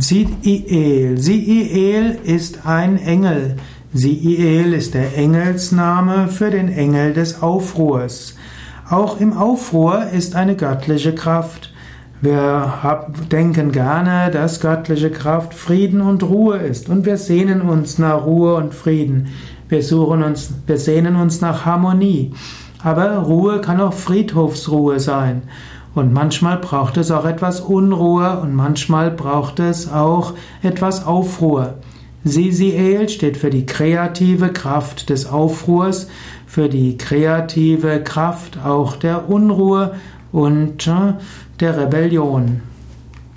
Si'iel. Si'iel ist ein Engel. Si'iel ist der Engelsname für den Engel des Aufruhrs. Auch im Aufruhr ist eine göttliche Kraft. Wir denken gerne, dass göttliche Kraft Frieden und Ruhe ist und wir sehnen uns nach Ruhe und Frieden. Wir suchen uns, wir sehnen uns nach Harmonie. Aber Ruhe kann auch Friedhofsruhe sein. Und manchmal braucht es auch etwas Unruhe und manchmal braucht es auch etwas Aufruhr. Sisiel steht für die kreative Kraft des Aufruhrs, für die kreative Kraft auch der Unruhe und äh, der Rebellion.